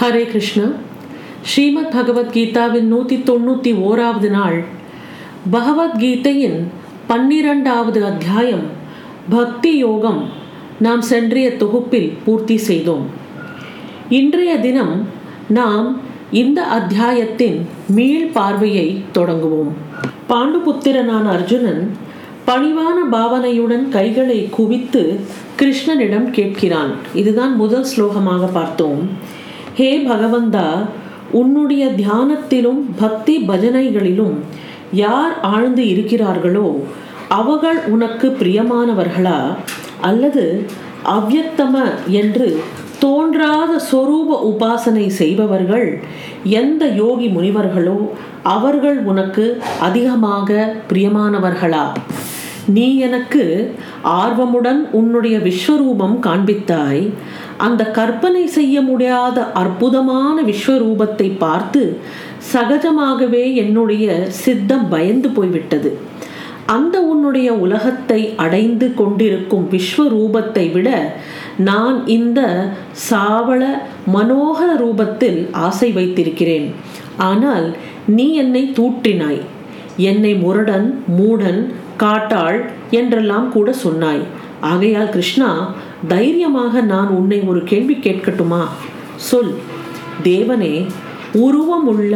ஹரே கிருஷ்ணா. ஸ்ரீமத் பகவத்கீதாவின் நூற்றி தொண்ணூற்றி ஓராவது நாள். பகவத்கீதையின் பன்னிரண்டாவது அத்தியாயம். பக்தி யோகம். நாம் சென்றைய தொகுப்பில் பூர்த்தி செய்தோம். இன்றைய தினம் நாம் இந்த அத்தியாயத்தின் மீள் பார்வையை தொடங்குவோம். பாண்டுபுத்திரனான அர்ஜுனன் பணிவான பாவனையுடன் கைகளை குவித்து கிருஷ்ணனிடம் கேட்கிறான். இதுதான் முதல் ஸ்லோகமாக பார்த்தோம். ஹே பகவந்தா உன்னுடைய தியானத்திலும் பக்தி பஜனைகளிலும் யார் ஆழ்ந்து இருக்கிறார்களோ அவர்கள் உனக்கு பிரியமானவர்களா? அல்லது அவ்யக்தம என்று தோன்றாத சொரூப உபாசனை செய்பவர்கள் எந்த யோகி முனிவர்களோ அவர்கள் உனக்கு அதிகமாக பிரியமானவர்களா? நீ எனக்கு ஆர்வமுடன் உன்னுடைய விஸ்வரூபம் காண்பித்தாய். அந்த கற்பனை செய்ய முடியாத அற்புதமான விஸ்வரூபத்தை பார்த்து சகஜமாகவே என்னுடைய சித்தம் பயந்து போய்விட்டது. அந்த உன்னுடைய உலகத்தை அடைந்து கொண்டிருக்கும் விஸ்வரூபத்தை விட நான் இந்த சாவள மனோகர ரூபத்தில் ஆசை வைத்திருக்கிறேன். ஆனால் நீ என்னை தூற்றினாய். என்னை முரடன் மூடன் காட்டாள் என்றெல்லாம் கூட சொன்னாய். ஆகையால் கிருஷ்ணா தைரியமாக நான் உன்னை ஒரு கேள்வி கேட்கட்டுமா? சொல். தேவனே உருவமுள்ள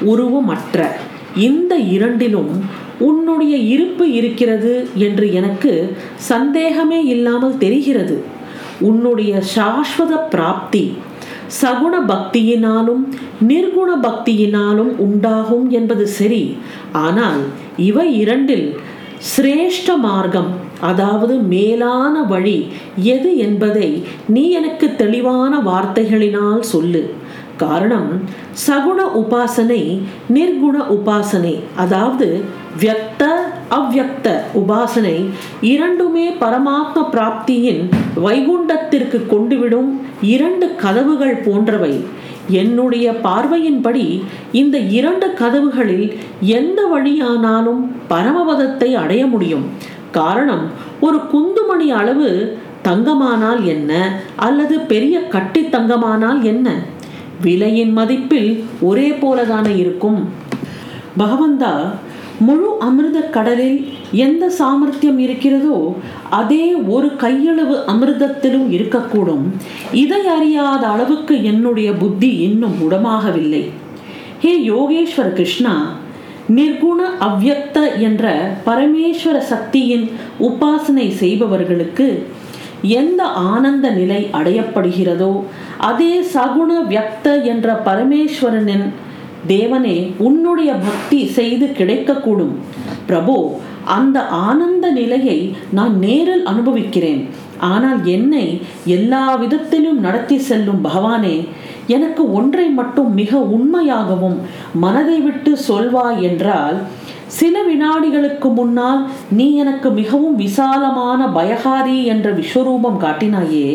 உருவமற்ற இந்த இரண்டிலும் உன்னுடைய இருப்பு இருக்கிறது என்று எனக்கு சந்தேகமே இல்லாமல் தெரிகிறது. உன்னுடைய சாஸ்வத பிராப்தி சகுண பக்தியினாலும் நிர்குண பக்தியினாலும் உண்டாகும் என்பது சரி. ஆனால் இவை இரண்டில் சிரேஷ்ட மார்க்கம் அதாவது மேலான வழி எது என்பதை நீ எனக்கு தெளிவான வார்த்தைகளினால் சொல்லு. காரணம் சகுண உபாசனை நிர்குண உபாசனை. அதாவது வியக்த அவ்வியக்த உபாசனை இரண்டுமே பரமாத்ம பிராப்தியின் வைகுண்டத்திற்கு கொண்டுவிடும் இரண்டு கதவுகள் போன்றவை. என்னுடைய பார்வையின்படி இந்த இரண்டு கதவுகளில் எந்த வழியானாலும் பரமபதத்தை அடைய முடியும். காரணம் ஒரு குந்துமணி அளவு தங்கமானால் என்ன? அல்லது பெரிய கட்டி தங்கமானால் என்ன? விலையின் மதிப்பில் ஒரே போலதானே இருக்கும். பகவந்தா முழு அமிர்த கடலில் எந்த சாமர்த்தியம் இருக்கிறதோ அதே ஒரு கையளவு அமிர்தத்திலும் இருக்கக்கூடும். இதை அறியாத அளவுக்கு என்னுடைய புத்தி இன்னும் உடமாகவில்லை. ஹே யோகேஸ்வர கிருஷ்ணா நிர்குண அவ்யக்த என்ற பரமேஸ்வர சக்தியின் உபாசனை செய்பவர்களுக்கு எந்த ஆனந்த நிலை அடையப்படுகிறதோ அதே சகுண வியக்த என்ற பரமேஸ்வரனின் தேவனே உன்னுடைய பக்தி செய்து கிடைக்கக்கூடும். பிரபு அந்த ஆனந்த நிலையை நான் நேரில் அனுபவிக்கிறேன். ஆனால் என்னை எல்லா விதத்திலும் நடத்தி செல்லும் பகவானே எனக்கு ஒன்றை மட்டும் மிக உண்மையாகவும் மனதை விட்டு சொல்வாய் என்றால் சில வினாடிகளுக்கு முன்னால் நீ எனக்கு மிகவும் விசாலமான பயகாரி என்ற விஸ்வரூபம் காட்டினாயே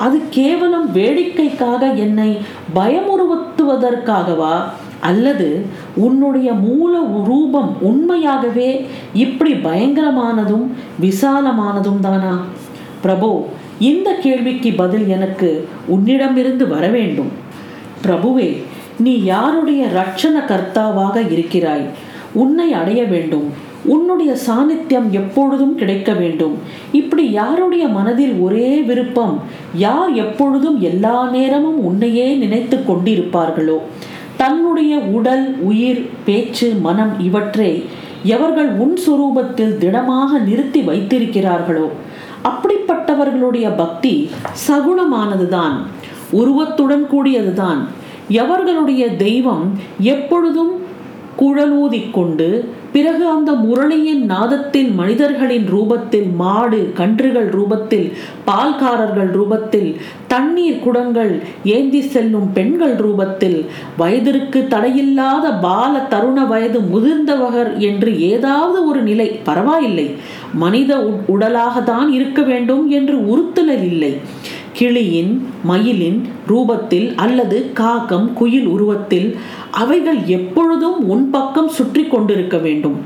அது கேவலம் வேடிக்கைக்காக என்னை பயமுறுத்துவதற்காகவா? அல்லது உன்னுடைய மூல ரூபம் உண்மையாகவே இப்படி பயங்கரமானதும் விசாலமானதும் தானா பிரபு இந்த கேள்விக்கு பதில் எனக்கு உன்னிடமிருந்து வர வேண்டும். பிரபுவே நீ யாருடைய ரட்சண கர்த்தாவாக இருக்கிறாய்? உன்னை அடைய வேண்டும். உன்னுடைய சாநித்தியம் எப்பொழுதும் கிடைக்க வேண்டும். இப்படி யாருடைய மனதில் ஒரே விருப்பம் யார் எப்பொழுதும் எல்லா நேரமும் உன்னையே நினைத்து கொண்டிருப்பார்களோ? தன்னுடைய உடல் உயிர் பேச்சு மனம் இவற்றை எவர்கள் உன் சுரூபத்தில் திடமாக நிறுத்தி வைத்திருக்கிறார்களோ? அப்படிப்பட்டவர்களுடைய பக்தி சகுணமானதுதான் உருவத்துடன் கூடியதுதான். எவர்களுடைய தெய்வம் எப்பொழுதும் குழலூதிக்கொண்டு பிறகு அந்த முரளியின் நாதத்தில் மனிதர்களின் ரூபத்தில் மாடு கன்றுகள் ரூபத்தில் பால்காரர்கள் ரூபத்தில் தண்ணீர் குடங்கள் ஏந்தி செல்லும் பெண்கள் ரூபத்தில் வயதிற்கு தடையில்லாத பால தருண வயது முதிர்ந்தவகர் என்று ஏதாவது ஒரு நிலை பரவாயில்லை. மனித உடலாக தான் இருக்க வேண்டும் என்று உறுத்தலல் இல்லை. கிளியின் மயிலின் ரூபத்தில் அல்லது காகம் குயில் உருவத்தில் அவைகள் எப்பொழுதும் உன் பக்கம் சுற்றி கொண்டிருக்க வேண்டும்.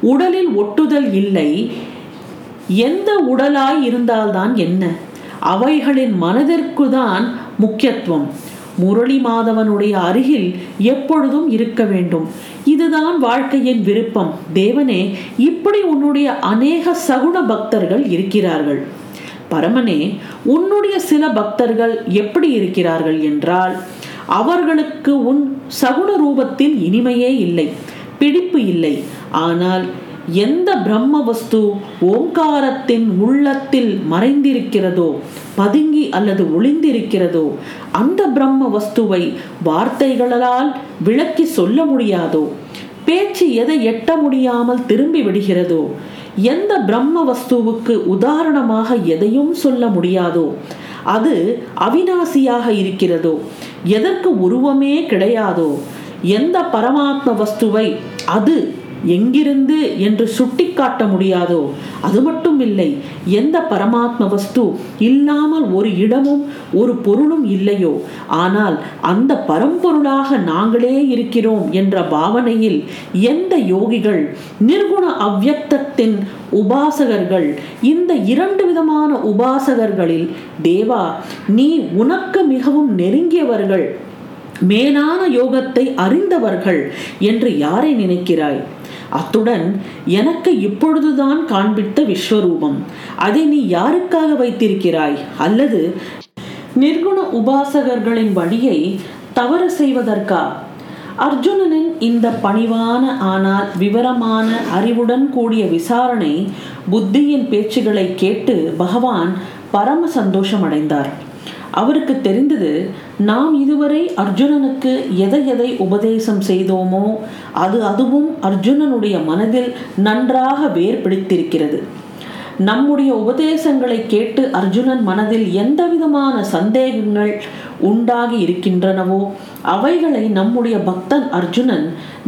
உடலில் ஒட்டுதல் இல்லை. எந்த உடலாய் இருந்தால்தான் என்ன? அவைகளின் மனதிற்கு தான் முக்கியத்துவம். முரளி மாதவனுடைய அருகில் எப்பொழுதும் இருக்க வேண்டும். இதுதான் வாழ்க்கையின் விருப்பம். தேவனே இப்படி உன்னுடைய அநேக சகுன பக்தர்கள் இருக்கிறார்கள். பரமனே உன்னுடைய சில பக்தர்கள் எப்படி இருக்கிறார்கள் என்றால் அவர்களுக்கு உன் சகுன ரூபத்தில் இனிமையே இல்லை பிடிப்பு இல்லை. ஆனால் எந்த பிரம்ம வஸ்து ஓங்காரத்தின் உள்ளத்தில் மறைந்திருக்கிறதோ பதுங்கி அல்லது ஒளிந்திருக்கிறதோ அந்த பிரம்ம வஸ்துவை வார்த்தைகளால் விளக்கி சொல்ல முடியாதோ? பேச்சு எதை எட்ட முடியாமல் திரும்பி விடுகிறதோ எந்த பிரம்ம வஸ்துவுக்கு உதாரணமாக எதையும் சொல்ல முடியாதோ அது அவிநாசியாக இருக்கிறதோ எதற்கு உருவமே கிடையாதோ எந்த பரமாத்ம வஸ்துவை அது எங்கிருந்து என்று சுட்டிக்காட்ட முடியாதோ? அது மட்டும் இல்லை எந்த பரமாத்ம வஸ்து இல்லாமல் ஒரு இடமும் ஒரு பொருளும் இல்லையோ? ஆனால் அந்த பரம்பொருளாக நாங்களே இருக்கிறோம் என்ற பாவனையில் எந்த யோகிகள் நிர்குண அவ்யக்தத்தின் உபாசகர்கள் இந்த இரண்டு விதமான உபாசகர்களில் தேவா நீ உனக்கு மிகவும் நெருங்கியவர்கள் மேலான யோகத்தை அறிந்தவர்கள் என்று யாரை நினைக்கிறாய்? அத்துடன் எனக்கு இப்பொழுதுதான் காண்பித்த விஸ்வரூபம். அதை நீ யாருக்காக வைத்திருக்கிறாய்? அல்லது நிர்குண உபாசகர்களின் வழியை தவறு செய்வதற்கா? அர்ஜுனனின் இந்த பணிவான ஆனால் விவரமான அறிவுடன் கூடிய விசாரணை புத்தியின் பேச்சுகளை கேட்டு பகவான் பரம சந்தோஷமடைந்தார். அவருக்கு தெரிந்தது நாம் இதுவரை அர்ஜுனனுக்கு எதை எதை உபதேசம் செய்தோமோ அது அதுவும் அர்ஜுனனுடைய மனதில் நன்றாக வேர் பிடித்திருக்கிறது நம்முடைய உபதேசங்களை கேட்டு அர்ஜுனன் மனதில் எந்த விதமான சந்தேகங்கள் உண்டாகி இருக்கின்றனவோ அவைகளை நம்முடைய பக்தன் அர்ஜுனன்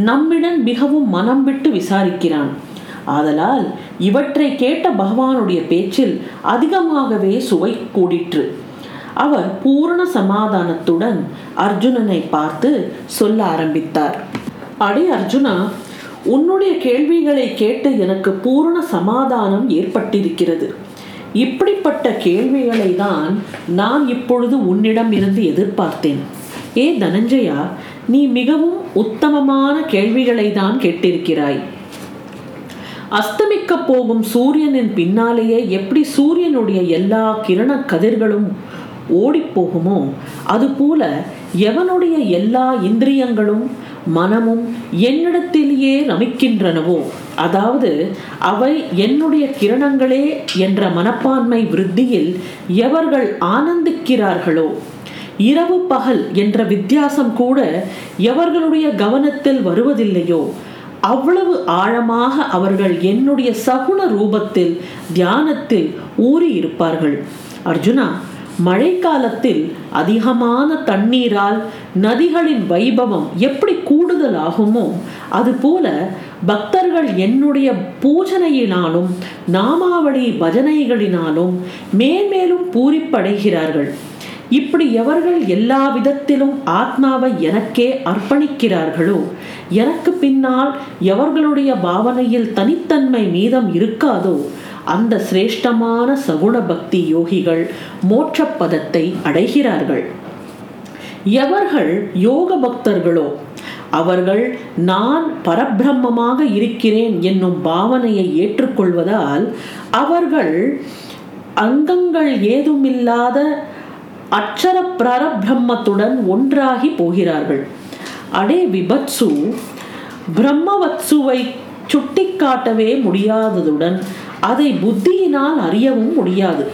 நம்மிடம் மிகவும் மனம் விட்டு விசாரிக்கிறான். ஆதலால் இவற்றை கேட்ட பகவானுடைய பேச்சில் அதிகமாகவே சுவை கூடிற்று. அவர் பூரண சமாதானத்துடன் அர்ஜுனனை பார்த்து சொல்ல ஆரம்பித்தார். அடே அர்ஜுனா உன்னுடைய கேள்விகளை கேட்டு எனக்கு பூரண சமாதானம் ஏற்பட்டிருக்கிறது. இப்படிப்பட்ட கேள்விகளை தான் நான் இப்பொழுது உன்னிடம் இருந்து எதிர்பார்த்தேன். ஏ தனஞ்சயா நீ மிகவும் உத்தமமான கேள்விகளை தான் கேட்டிருக்கிறாய். அஸ்தமிக்க போகும் சூரியனின் பின்னாலேயே எப்படி சூரியனுடைய எல்லா கிரண கதிர்களும் ஓடிப்போகுமோ? அதுபோல எவனுடைய எல்லா இந்திரியங்களும் மனமும் என்னிடத்திலேயே ரமிக்கின்றனவோ? அதாவது அவை என்னுடைய கிரணங்களே என்ற மனப்பான்மை விருத்தியில் எவர்கள் ஆனந்திக்கிறார்களோ? இரவு பகல் என்ற வித்தியாசம் கூட எவர்களுடைய கவனத்தில் வருவதில்லையோ? அவ்வளவு ஆழமாக அவர்கள் என்னுடைய சகுன ரூபத்தில் தியானத்தில் ஊறி இருப்பார்கள் அர்ஜுனா மழைக்காலத்தில் அதிகமான தண்ணீரால் நதிகளின் வைபவம் எப்படி கூடுதல் ஆகுமோ அதுபோல பக்தர்கள் என்னுடைய பூஜனையினாலும் நாமாவளி பஜனைகளினாலும் மேன்மேலும் பூரிப்படைகிறார்கள். இப்படி எவர்கள் எல்லா விதத்திலும் ஆத்மாவை எனக்கே அர்ப்பணிக்கிறார்களோ எனக்கு பின்னால் எவர்களுடைய பாவனையில் தனித்தன்மை மீதம் இருக்காதோ அந்த சிரேஷ்டமான சகுண பக்தி யோகிகள் மோட்சப்பதத்தை அடைகிறார்கள். எவர்கள் யோக பக்தர்களோ அவர்கள் நான் பரபிரம்மமாக இருக்கிறேன் என்னும் பாவனையை ஏற்றுக்கொள்வதால் அவர்கள் அங்கங்கள் ஏதுமில்லாத அச்சர பிரரபிரம்மத்துடன் ஒன்றாகி போகிறார்கள். அடே விபத்சு பிரம்மவத்சுவை சுட்டிக்காட்டவே முடியாததுடன் அதை புத்தியினால் அறியவும் முடியாது.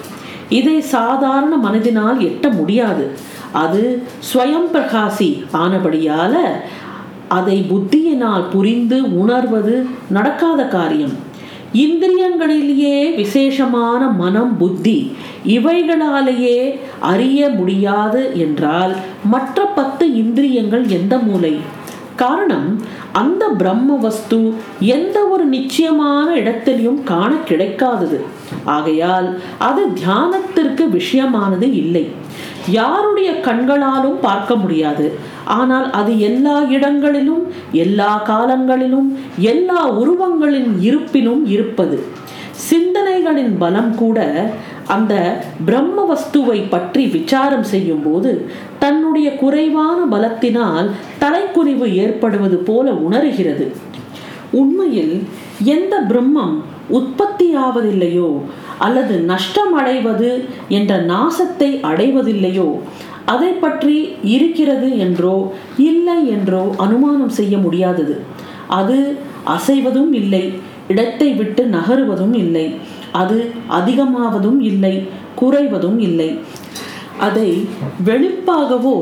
இதை சாதாரண மனதினால் எட்ட முடியாது. அது ஸ்வயம் பிரகாசி ஆனபடியால அதை புத்தியினால் புரிந்து உணர்வது நடக்காத காரியம். இந்திரியங்களிலேயே விசேஷமான மனம் புத்தி இவைகளாலேயே அறிய முடியாது என்றால் மற்ற பத்து இந்திரியங்கள் எந்த மூலை? காரணம் அந்த பிரம்ம வஸ்து எந்த ஒரு நிச்சயமான இடத்திலையும் காண கிடைக்காதது. ஆகையால் அது தியானத்திற்கு விஷயமானது இல்லை. யாருடைய கண்களாலும் பார்க்க முடியாது. ஆனால் அது எல்லா இடங்களிலும் எல்லா காலங்களிலும் எல்லா உருவங்களின் இருப்பிலும் இருப்பது. சிந்தனைகளின் பலம் கூட அந்த பிரம்ம வஸ்துவை பற்றி விசாரம் செய்யும் போது தன்னுடைய குறைவான பலத்தினால் தலைக்குறிவு ஏற்படுவது போல உணர்கிறது. உண்மையில் எந்த பிரம்மம் உற்பத்தியாவதில்லையோ அல்லது நஷ்டம் அடைவது என்ற நாசத்தை அடைவதில்லையோ அதை பற்றி இருக்கிறது என்றோ இல்லை என்றோ அனுமானம் செய்ய முடியாதது. அது அசைவதும் இல்லை இடத்தை விட்டு நகருவதும் இல்லை. அது அதிகமாவதும் இல்லை குறைவதும் இல்லை. அதை வெளிப்பாகவோ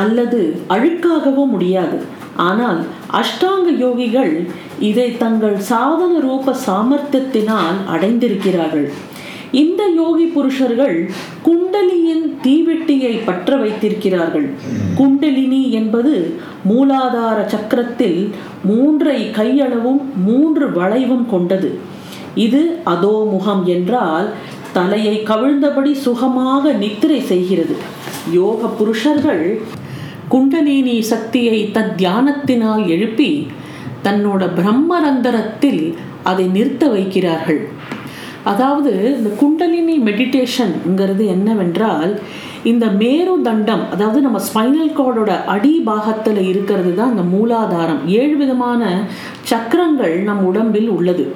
அல்லது அழுக்காகவோ முடியாது. ஆனால் அஷ்டாங்க யோகிகள் இதை தங்கள் சாதன ரூப சாமர்த்தியத்தினால் அடைந்திருக்கிறார்கள். இந்த யோகி புருஷர்கள் குண்டலியின் தீவெட்டியை பற்ற வைத்திருக்கிறார்கள். குண்டலினி என்பது மூலாதார சக்கரத்தில் மூன்றை கையளவும் மூன்று வளைவும் கொண்டது. இது அதோ முகம் என்றால் தலையை கவிழ்ந்தபடி சுகமாக நித்திரை செய்கிறது. யோக புருஷர்கள் குண்டலினி சக்தியை தத் தியானத்தினால் எழுப்பி தன்னோட பிரம்மரந்தரத்தில் அதை நிறுத்த வைக்கிறார்கள். அதாவது இந்த குண்டலினி மெடிடேஷன்ங்கிறது என்னவென்றால் இந்த மேரு தண்டம் அதாவது நம்ம ஸ்பைனல் கார்டோட அடி பாகத்தில் இருக்கிறது தான் இந்த மூலாதாரம். ஏழு விதமான சக்கரங்கள் நம் உடம்பில் உள்ளது.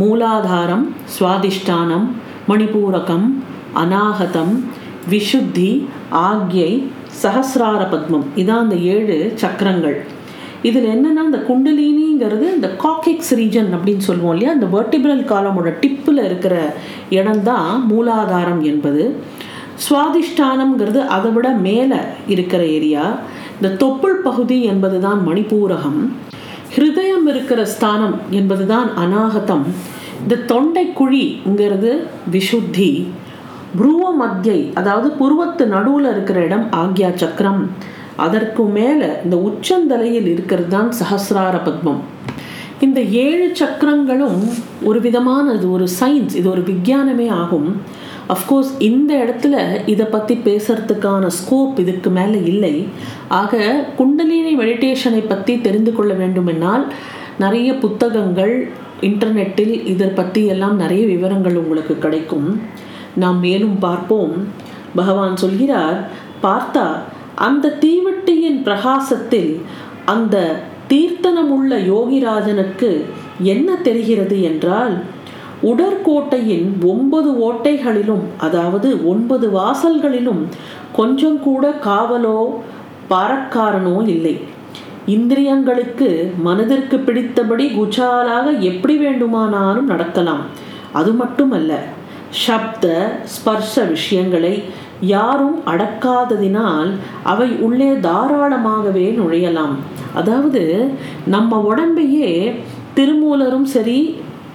மூலாதாரம் சுவாதிஷ்டானம் மணிபூரகம் அநாகதம் விஷுத்தி ஆக்யை சஹசிரார பத்மம் இதான் அந்த ஏழு சக்கரங்கள். இதில் என்னென்னா இந்த குண்டலினிங்கிறது இந்த காக்கிக்ஸ் ரீஜன் அப்படின்னு சொல்லுவோம் இல்லையா? அந்த வெர்டிபிரல் காலமோட டிப்பில் இருக்கிற இடம்தான் மூலாதாரம் என்பது. சுவாதிஷ்டானம்ங்கிறது அதை விட மேலே இருக்கிற ஏரியா. இந்த தொப்புள் பகுதி என்பது தான் மணிப்பூரகம். ஹிருதயம் இருக்கிற ஸ்தானம் என்பதுதான் அநாகதம். இந்த தொண்டை குழிங்கிறது விஷுத்தி புருவ மத்தியை அதாவது புருவத்து நடுவில் இருக்கிற இடம் ஆக்யா சக்கரம் அதற்கு மேலே இந்த உச்சந்தலையில் இருக்கிறது தான் சஹசிரார பத்மம். இந்த ஏழு சக்கரங்களும் ஒரு விதமான இது ஒரு சயின்ஸ் இது ஒரு விஞ்ஞானமே ஆகும். அஃப்கோர்ஸ் இந்த இடத்துல இதை பற்றி பேசுறதுக்கான ஸ்கோப் இதுக்கு மேலே இல்லை. ஆக குண்டலினி மெடிடேஷனை பற்றி தெரிந்து கொள்ள வேண்டுமென்றால் நிறைய புத்தகங்கள் இன்டர்நெட்டில் இதை பற்றி எல்லாம் நிறைய விவரங்கள் உங்களுக்கு கிடைக்கும். நாம் மேலும் பார்ப்போம். பகவான் சொல்கிறார் பார்த்தா அந்த தீவட்டியின் பிரகாசத்தில் அந்த தீர்த்தனமுள்ள யோகிராஜனுக்கு என்ன தெரிகிறது என்றால் உடற்கோட்டையின் ஒன்பது ஓட்டைகளிலும் அதாவது ஒன்பது வாசல்களிலும் கொஞ்சம் கூட காவலோ பாரக்காரனோ இல்லை. இந்திரியங்களுக்கு மனதிற்கு பிடித்தபடி குஜாலாக எப்படி வேண்டுமானாலும் நடக்கலாம். அது மட்டுமல்ல சப்த ஸ்பர்ஷ விஷயங்களை யாரும் அடக்காததினால் அவை உள்ளே தாராளமாகவே நுழையலாம். அதாவது நம்ம உடம்பையே திருமூலரும் சரி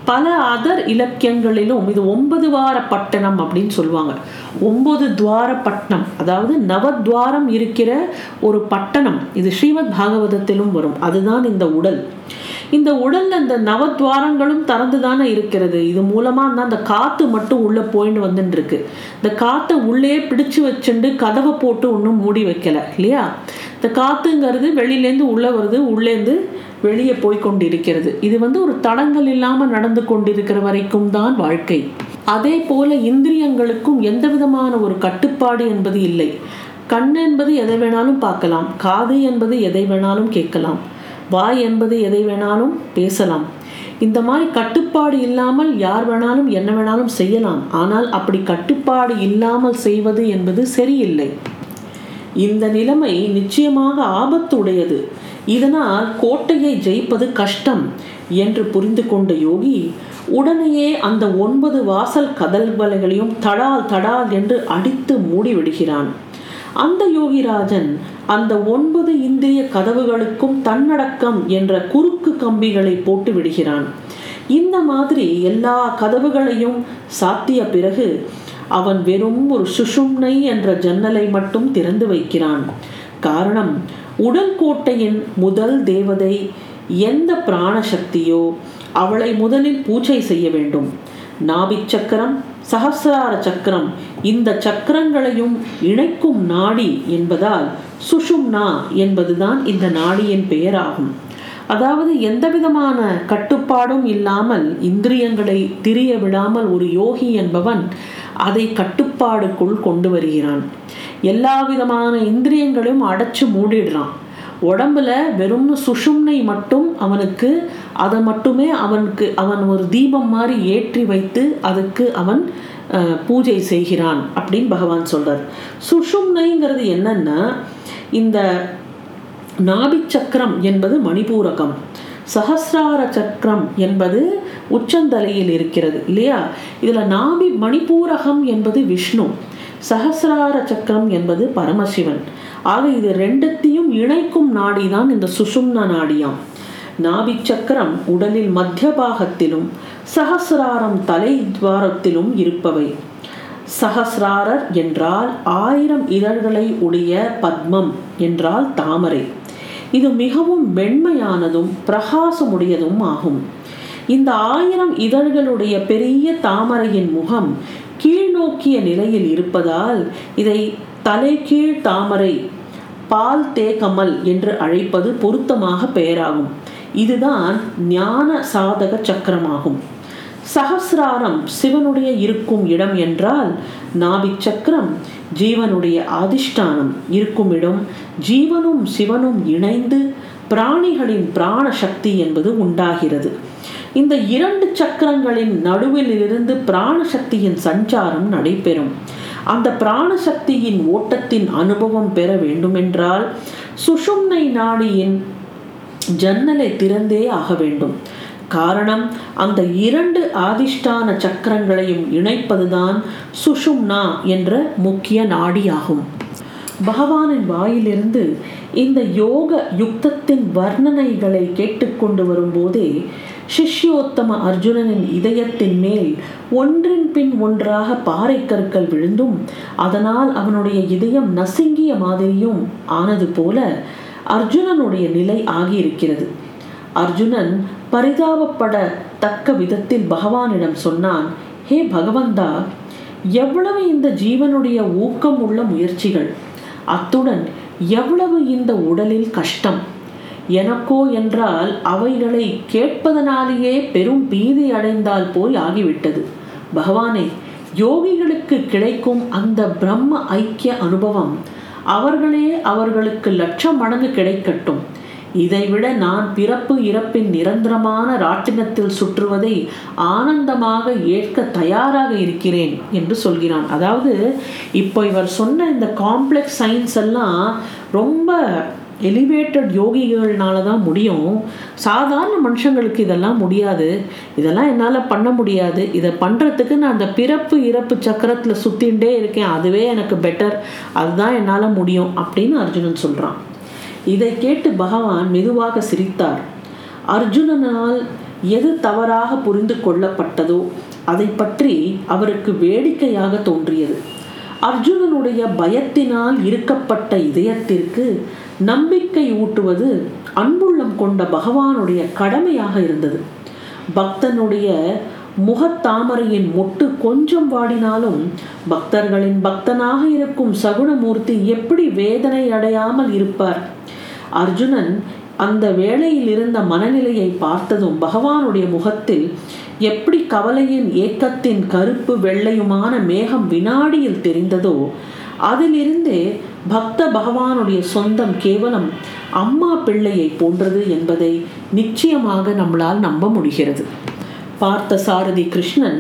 பல அதர் இலக்கியங்களிலும் இது ஒன்பது வார பட்டணம் அப்படின்னு சொல்லுவாங்க. ஒன்பது துவார பட்டணம். அதாவது நவத்வாரம் இருக்கிற ஒரு பட்டணம். இது ஸ்ரீமத் பாகவதத்திலும் வரும். அதுதான் இந்த உடல். இந்த உடல்ல இந்த நவத்வாரங்களும் திறந்து தானே இருக்கிறது. இது மூலமா தான் அந்த காத்து மட்டும் உள்ள போயிட்டு வந்துட்டு இருக்கு இந்த காத்தை உள்ளே பிடிச்சு வச்சுண்டு கதவை போட்டு ஒன்றும் மூடி வைக்கல. இல்லையா? இந்த காத்துங்கிறது வெளியிலேருந்து உள்ளே வருது உள்ளேருந்து வெளியே போய் கொண்டிருக்கிறது இது வந்து ஒரு தடங்கள் இல்லாமல் நடந்து கொண்டிருக்கிற வரைக்கும் தான் வாழ்க்கை. அதே போல இந்திரியங்களுக்கும் எந்த விதமான ஒரு கட்டுப்பாடு என்பது இல்லை. கண் என்பது எதை வேணாலும் பார்க்கலாம். காது என்பது எதை வேணாலும் கேட்கலாம். வாய் என்பது எதை வேணாலும் பேசலாம். இந்த மாதிரி கட்டுப்பாடு இல்லாமல் யார் வேணாலும் என்ன வேணாலும் செய்யலாம். ஆனால் அப்படி கட்டுப்பாடு இல்லாமல் செய்வது என்பது சரியில்லை. இந்த நிலைமை நிச்சயமாக ஆபத்து உடையது இதனால் கோட்டையை ஜெயிப்பது கஷ்டம் என்று புரிந்து கொண்ட யோகி உடனேயே அந்த ஒன்பது வாசல் கதல்களையும் தடால் தடால் என்று அடித்து மூடிவிடுகிறான். அந்த யோகிராஜன் அந்த ஒன்பது இந்திரிய கதவுகளுக்கும் தன்னடக்கம் என்ற குறுக்கு கம்பிகளை போட்டு விடுகிறான். இந்த மாதிரி எல்லா கதவுகளையும் சாத்திய பிறகு அவன் வெறும் ஒரு சுஷும்னை என்ற ஜன்னலை மட்டும் திறந்து வைக்கிறான். காரணம் உடல் கோட்டையின் முதல் தேவதை எந்த பிராண சக்தியோ அவளை முதலில் பூஜை செய்ய வேண்டும். நாபிச் சக்கரம் சகசிரார சக்கரம் இந்த சக்கரங்களையும் இணைக்கும் நாடி என்பதால் சுஷும்னா என்பதுதான் இந்த நாடியின் பெயராகும். அதாவது எந்த விதமான கட்டுப்பாடும் இல்லாமல் இந்திரியங்களை திரிய விடாமல் ஒரு யோகி என்பவன் அதை கட்டுப்பாடுக்குள் கொண்டு வருகிறான். எல்லா விதமான இந்திரியங்களையும் அடைச்சு மூடிடுறான். உடம்புல வெறும் சுஷும்னை மட்டும் அவனுக்கு அதை மட்டுமே அவனுக்கு அவன் ஒரு தீபம் மாதிரி ஏற்றி வைத்து அதுக்கு அவன் பூஜை செய்கிறான் அப்படின்னு பகவான் சொல்றார். சுஷும்னைங்கிறது என்னன்னா இந்த நாபி சக்கரம் என்பது மணிபூரகம் சஹசிரார சக்கரம் என்பது உச்சந்தலையில் இருக்கிறது இல்லையா? இதில் நாபி மணிபூரகம் என்பது விஷ்ணு. சஹசிரார சக்கரம் என்பது பரமசிவன். ஆக இது ரெண்டத்தையும் இணைக்கும் நாடி தான் இந்த சுசும்ன நாடியாம். நாபி சக்கரம் உடலில் மத்திய பாகத்திலும் சஹசிராரம் தலை துவாரத்திலும் இருப்பவை. சஹசிராரர் என்றால் ஆயிரம் இதழ்களை உடைய பத்மம் என்றால் தாமரை. இது மிகவும் மென்மையானதும் பிரகாசமுடையதும் ஆகும். இந்த ஆயிரம் இதழ்களுடைய பெரிய தாமரையின் முகம் கீழ்நோக்கிய நிலையில் இருப்பதால் இதை தலைகீழ் தாமரை பால் தேகமல் என்று அழைப்பது பொருத்தமாக பெயராகும். இதுதான் ஞான சாதக சக்கரமாகும். சகசிராரம் சிவனுடைய இருக்கும் இடம் என்றால் நாபி சக்கரம் ஜீவனுடைய அதிஷ்டானம் இருக்கும் இடம். ஜீவனும் சிவனும் இணைந்து பிராணிகளின் பிராண சக்தி என்பது உண்டாகிறது. இந்த இரண்டு சக்கரங்களின் நடுவில் இருந்து பிராணசக்தியின் சஞ்சாரம் நடைபெறும். அந்த பிராணசக்தியின் ஓட்டத்தின் அனுபவம் பெற வேண்டுமென்றால் சுஷும்னை நாடியின் ஜன்னலை திறந்தே ஆக வேண்டும். காரணம் அந்த இரண்டு ஆதிஷ்டான சக்கரங்களையும் இணைப்பதுதான் சுஷும்னா என்ற முக்கிய நாடியாகும். பகவானின் வாயிலிருந்து இந்த யோக யுக்தத்தின் வர்ணனைகளை கேட்டுக்கொண்டு வரும்போதே சிஷ்யோத்தம அர்ஜுனனின் இதயத்தின் மேல் ஒன்றின் பின் ஒன்றாக பாறை கற்கள் விழுந்தும் அதனால் அவனுடைய இதயம் நசுங்கிய மாதிரியும் ஆனது போல அர்ஜுனனுடைய நிலை ஆகியிருக்கிறது. அர்ஜுனன் பரிதாபப்பட தக்க விதத்தில் பகவானிடம் சொன்னான் ஹே பகவந்தா எவ்வளவு இந்த ஜீவனுடைய ஊக்கம் உள்ள முயற்சிகள்! அத்துடன் எவ்வளவு இந்த உடலில் கஷ்டம்? எனக்கோ என்றால் அவைகளை கேட்பதனாலேயே பெரும் பீதி அடைந்தால் போய் ஆகிவிட்டது. பகவானே யோகிகளுக்கு கிடைக்கும் அந்த பிரம்ம ஐக்கிய அனுபவம் அவர்களே அவர்களுக்கு லட்சம் மடங்கு கிடைக்கட்டும். இதைவிட நான் பிறப்பு இறப்பின் நிரந்தரமான ராட்டினத்தில் சுற்றுவதை ஆனந்தமாக ஏற்க தயாராக இருக்கிறேன் என்று சொல்கிறான். அதாவது இப்போ இவர் சொன்ன இந்த காம்ப்ளெக்ஸ் சயின்ஸ் எல்லாம் ரொம்ப எலிவேட்டட் யோகிகள்னால தான் முடியும். சாதாரண மனுஷங்களுக்கு இதெல்லாம் முடியாது. இதெல்லாம் என்னால் பண்ண முடியாது. இதை பண்ணுறதுக்கு நான் அந்த பிறப்பு இறப்பு சக்கரத்தில் சுற்றிகிட்டே இருக்கேன். அதுவே எனக்கு பெட்டர் அதுதான் என்னால் முடியும் அப்படின்னு அர்ஜுனன் சொல்கிறான் இதை கேட்டு பகவான் மெதுவாக சிரித்தார். அர்ஜுனனால் எது தவறாக புரிந்து கொள்ளப்பட்டதோ அதை பற்றி அவருக்கு வேடிக்கையாக தோன்றியது. அர்ஜுனனுடைய பயத்தினால் இருக்கப்பட்ட இதயத்திற்கு நம்பிக்கை ஊட்டுவது அன்புள்ளம் கொண்ட பகவானுடைய கடமையாக இருந்தது. பக்தனுடைய முகத்தாமரையின் மொட்டு கொஞ்சம் வாடினாலும் பக்தர்களின் பக்தனாக இருக்கும் சகுணமூர்த்தி எப்படி வேதனை அடையாமல் இருப்பார்? அர்ஜுனன் அந்த வேளையில் இருந்த மனநிலையை பார்த்ததும் பகவானுடைய முகத்தில் எப்படி கவலையின் ஏக்கத்தின் கருப்பு வெள்ளையுமான மேகம் வினாடியில் தெரிந்ததோ அதிலிருந்தே பக்த பகவானுடைய சொந்தம் கேவலம் அம்மா பிள்ளையை போன்றது என்பதை நிச்சயமாக நம்மளால் நம்ப முடிகிறது. பார்த்த சாரதி கிருஷ்ணன்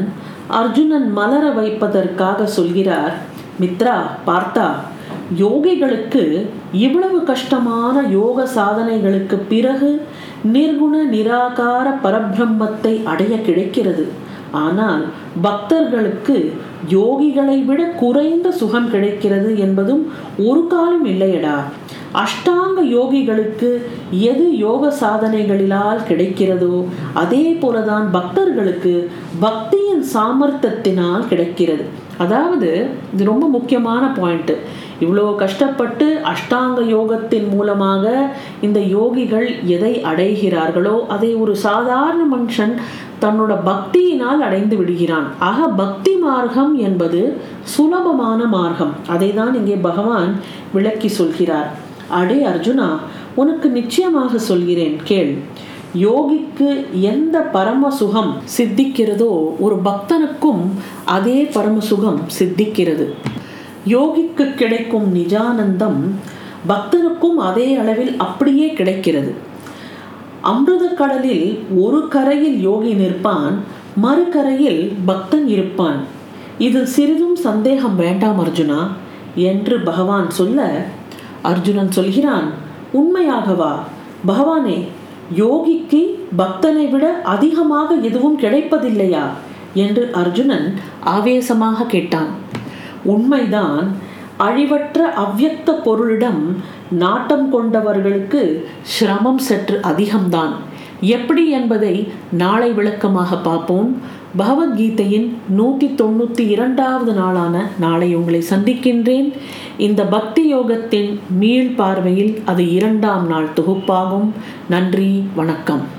அர்ஜுனன் மலர வைப்பதற்காக சொல்கிறார் மித்ரா பார்த்தா யோகிகளுக்கு இவ்வளவு கஷ்டமான யோக சாதனைகளுக்கு பிறகு நிர்குண நிராகார பரபிரம்மத்தை அடைய கிடைக்கிறது. ஆனால் பக்தர்களுக்கு யோகிகளை விட குறைந்த சுகம் கிடைக்கிறது என்பதும் ஒரு காலம் இல்லையடா. அஷ்டாங்க யோகிகளுக்கு எது யோக சாதனைகளிலால் கிடைக்கிறதோ அதே போலதான் பக்தர்களுக்கு பக்தியின் சாமர்த்தத்தினால் கிடைக்கிறது. அதாவது இது ரொம்ப முக்கியமான பாயிண்ட்டு இவ்வளோ கஷ்டப்பட்டு அஷ்டாங்க யோகத்தின் மூலமாக இந்த யோகிகள் எதை அடைகிறார்களோ அதை ஒரு சாதாரண மனுஷன் தன்னோட பக்தியினால் அடைந்து விடுகிறான். ஆக பக்தி மார்க்கம் என்பது சுலபமான மார்க்கம். அதை தான் இங்கே பகவான் விளக்கி சொல்கிறார். அடே அர்ஜுனா உனக்கு நிச்சயமாக சொல்கிறேன் கேள். யோகிக்கு எந்த பரம சுகம் சித்திக்கிறதோ ஒரு பக்தனுக்கும் அதே பரம சுகம் சித்திக்கிறது. யோகிக்கு கிடைக்கும் நிஜானந்தம் பக்தனுக்கும் அதே அளவில் அப்படியே கிடைக்கிறது. அமிர்த கடலில் ஒரு கரையில் யோகி நிற்பான் மறுகரையில் பக்தன் இருப்பான். இது சிறிதும் சந்தேகம் வேண்டாம் அர்ஜுனா என்று பகவான் சொல்ல அர்ஜுனன் சொல்கிறான் உண்மையாகவா? பகவானே யோகிக்கு பக்தனை விட அதிகமாக எதுவும் கிடைப்பதில்லையா? என்று அர்ஜுனன் ஆவேசமாக கேட்டான். உண்மைதான் அழிவற்ற அவ்வியக்த பொருளிடம் நாட்டம் கொண்டவர்களுக்கு சிரமம் சற்று அதிகம்தான். எப்படி என்பதை நாளை விளக்கமாக பார்ப்போம். பகவத்கீதையின் நூற்றி தொண்ணூற்றி இரண்டாவது நாளான நாளை உங்களை சந்திக்கின்றேன். இந்த பக்தி யோகத்தின் மீள் பார்வையில் அது இரண்டாம் நாள் தொகுப்பாகும். நன்றி வணக்கம்.